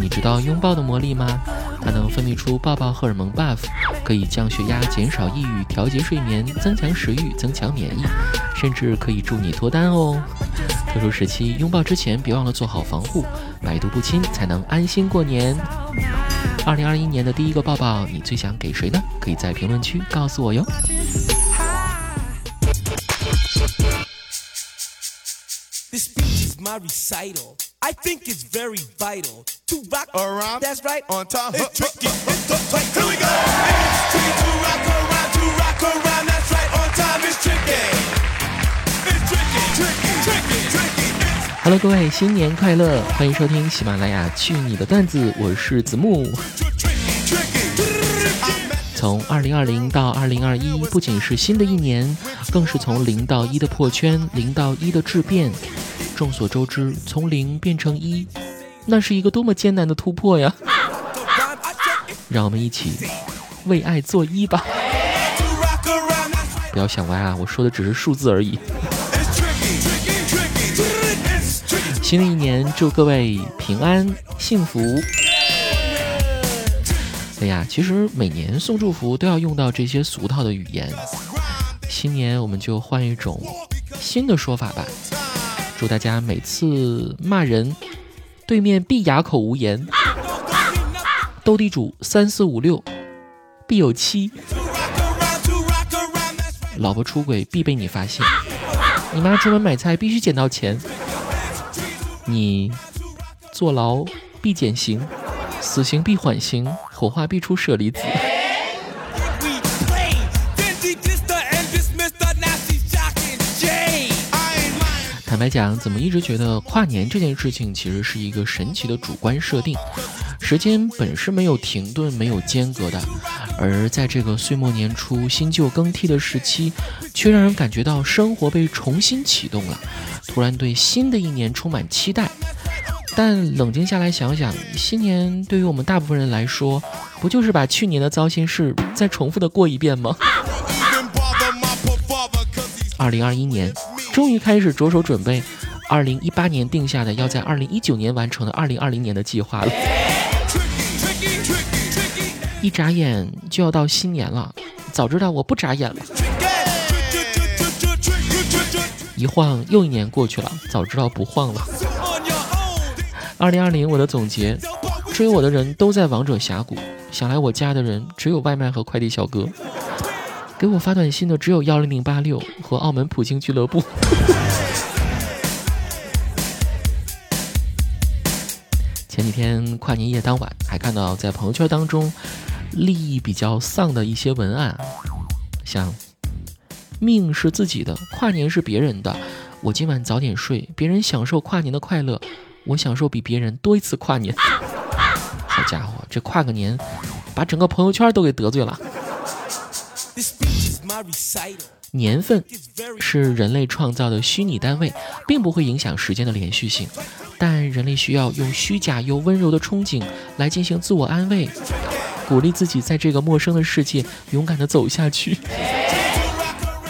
你知道拥抱的魔力吗？它能分泌出抱抱荷尔蒙 buff，可以降血压、减少抑郁、调节睡眠、增强食欲、增强免疫，甚至可以助你脱单哦。特殊时期拥抱之前，别忘了做好防护，百毒不侵，才能安心过年。二零二一年的第一个抱抱，你最想给谁呢？可以在评论区告诉我哟。Hello，各位，新年快乐！欢迎收听喜马拉雅《去你的段子》，我是子木。从二零二零到二零二一，不仅是新的一年，更是从零到一的破圈，零到一的质变。众所周知，从零变成一，那是一个多么艰难的突破呀！让我们一起为爱做一吧！不要想歪啊，我说的只是数字而已。新的一年，祝各位平安幸福。哎呀，其实每年送祝福都要用到这些俗套的语言，新年我们就换一种新的说法吧。祝大家每次骂人，对面必哑口无言；斗地主三四五六必有七；老婆出轨必被你发现；你妈出门买菜必须捡到钱。你坐牢必减刑，死刑必缓刑，火化必出舍利子。坦白讲，怎么一直觉得跨年这件事情其实是一个神奇的主观设定？时间本是没有停顿、没有间隔的，而在这个岁末年初、新旧更替的时期，却让人感觉到生活被重新启动了。突然对新的一年充满期待，但冷静下来想想，新年对于我们大部分人来说，不就是把去年的糟心事再重复的过一遍吗？二零二一年终于开始着手准备，二零一八年定下的要在二零一九年完成的二零二零年的计划了。一眨眼就要到新年了，早知道我不眨眼了。一晃又一年过去了，早知道不晃了。二零二零，我的总结：追我的人都在王者峡谷，想来我家的人只有外卖和快递小哥，给我发短信的只有幺零零八六和澳门普京俱乐部。前几天跨年夜当晚，还看到在朋友圈当中，利益比较丧的一些文案，像。命是自己的，跨年是别人的。我今晚早点睡，别人享受跨年的快乐，我享受比别人多一次跨年。好家伙，这跨个年，把整个朋友圈都给得罪了。年份是人类创造的虚拟单位，并不会影响时间的连续性，但人类需要用虚假又温柔的憧憬来进行自我安慰，鼓励自己在这个陌生的世界勇敢地走下去。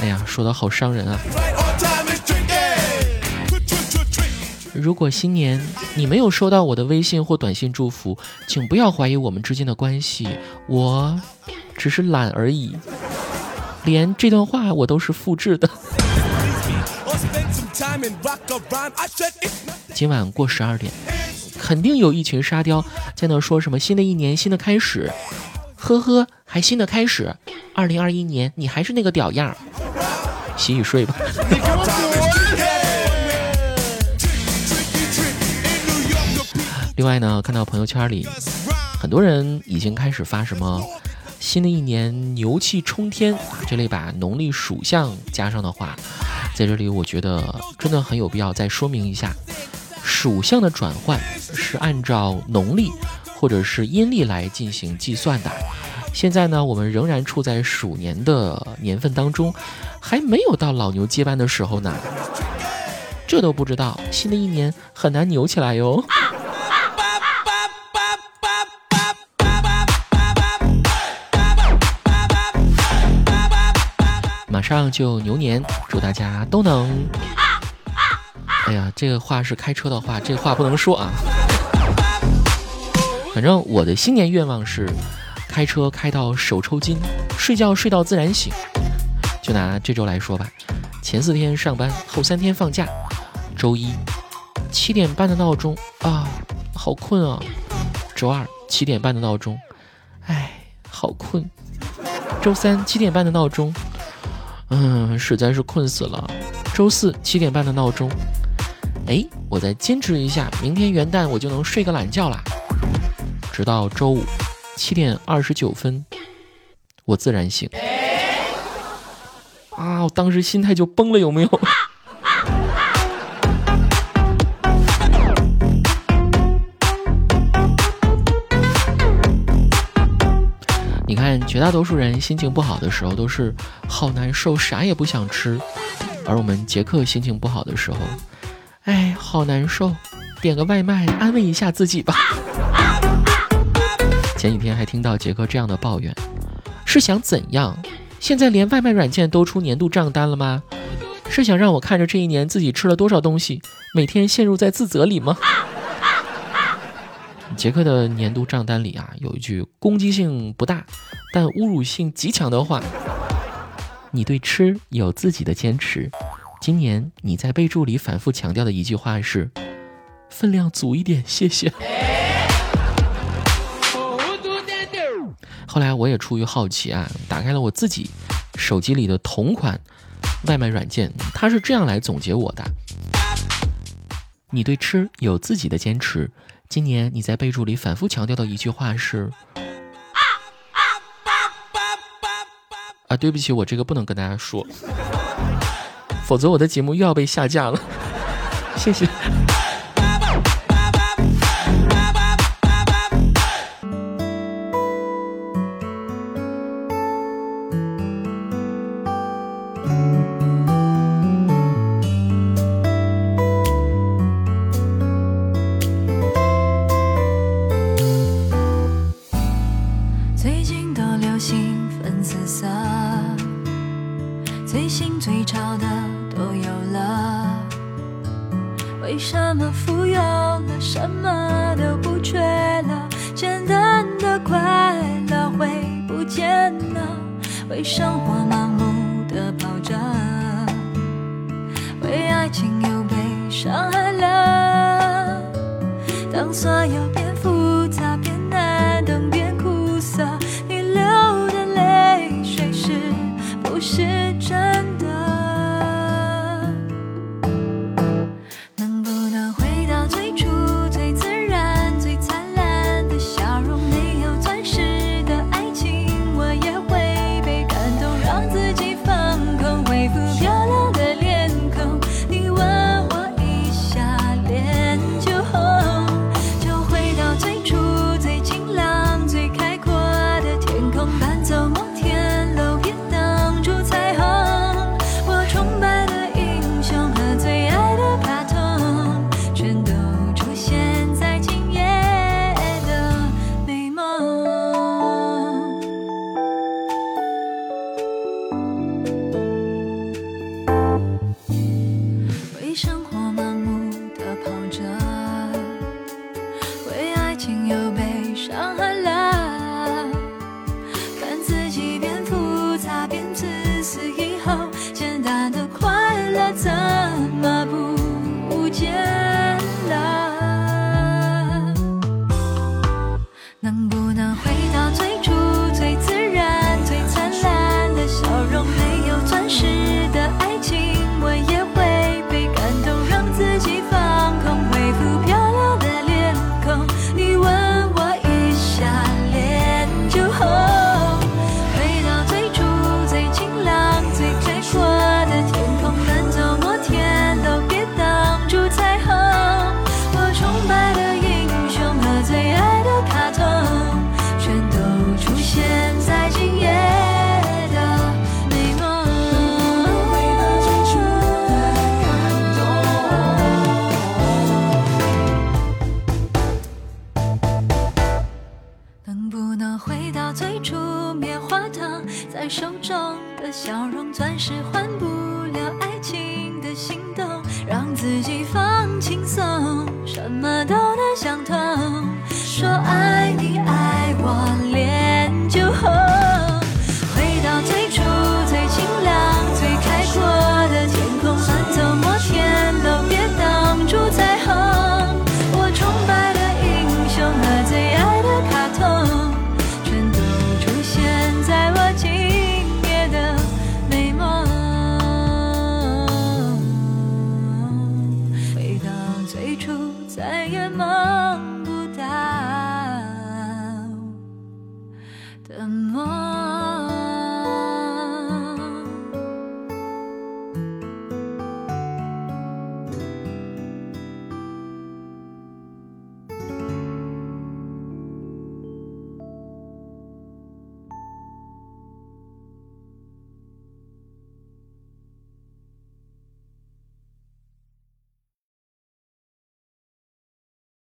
哎呀，说的好伤人啊！如果新年你没有收到我的微信或短信祝福，请不要怀疑我们之间的关系，我只是懒而已。连这段话我都是复制的。今晚过十二点，肯定有一群沙雕在那说什么新的一年新的开始，呵呵，还新的开始？二零二一年你还是那个屌样。洗洗睡吧。另外呢，看到朋友圈里很多人已经开始发什么“新的一年牛气冲天啊”这类把农历属相加上的话，在这里我觉得真的很有必要再说明一下，属相的转换是按照农历或者是阴历来进行计算的。现在呢，我们仍然处在鼠年的年份当中，还没有到老牛接班的时候呢。这都不知道，新的一年很难牛起来哟。上就牛年，祝大家都能……哎呀，这个话是开车的话，这个话不能说啊。反正我的新年愿望是，开车开到手抽筋，睡觉睡到自然醒。就拿这周来说吧，前四天上班，后三天放假。周一七点半的闹钟啊，好困啊。周二七点半的闹钟，哎，好困。周三七点半的闹钟，嗯，实在是困死了。周四七点半的闹钟，哎，我再坚持一下，明天元旦我就能睡个懒觉啦。直到周五七点二十九分，我自然醒。啊，我当时心态就崩了，有没有？绝大多数人心情不好的时候都是好难受，啥也不想吃。而我们杰克心情不好的时候，哎，好难受，点个外卖安慰一下自己吧。前几天还听到杰克这样的抱怨，是想怎样？现在连外卖软件都出年度账单了吗？是想让我看着这一年自己吃了多少东西，每天陷入在自责里吗？杰克的年度账单里啊，有一句攻击性不大，但侮辱性极强的话：你对吃有自己的坚持。今年你在备注里反复强调的一句话是：分量足一点，谢谢。后来我也出于好奇啊，打开了我自己手机里的同款外卖软件，它是这样来总结我的：你对吃有自己的坚持。今年你在备注里反复强调的一句话是：啊，对不起，我这个不能跟大家说，否则我的节目又要被下架了。谢谢。见了？为生活盲目的跑着，为爱情又被伤害了。当所有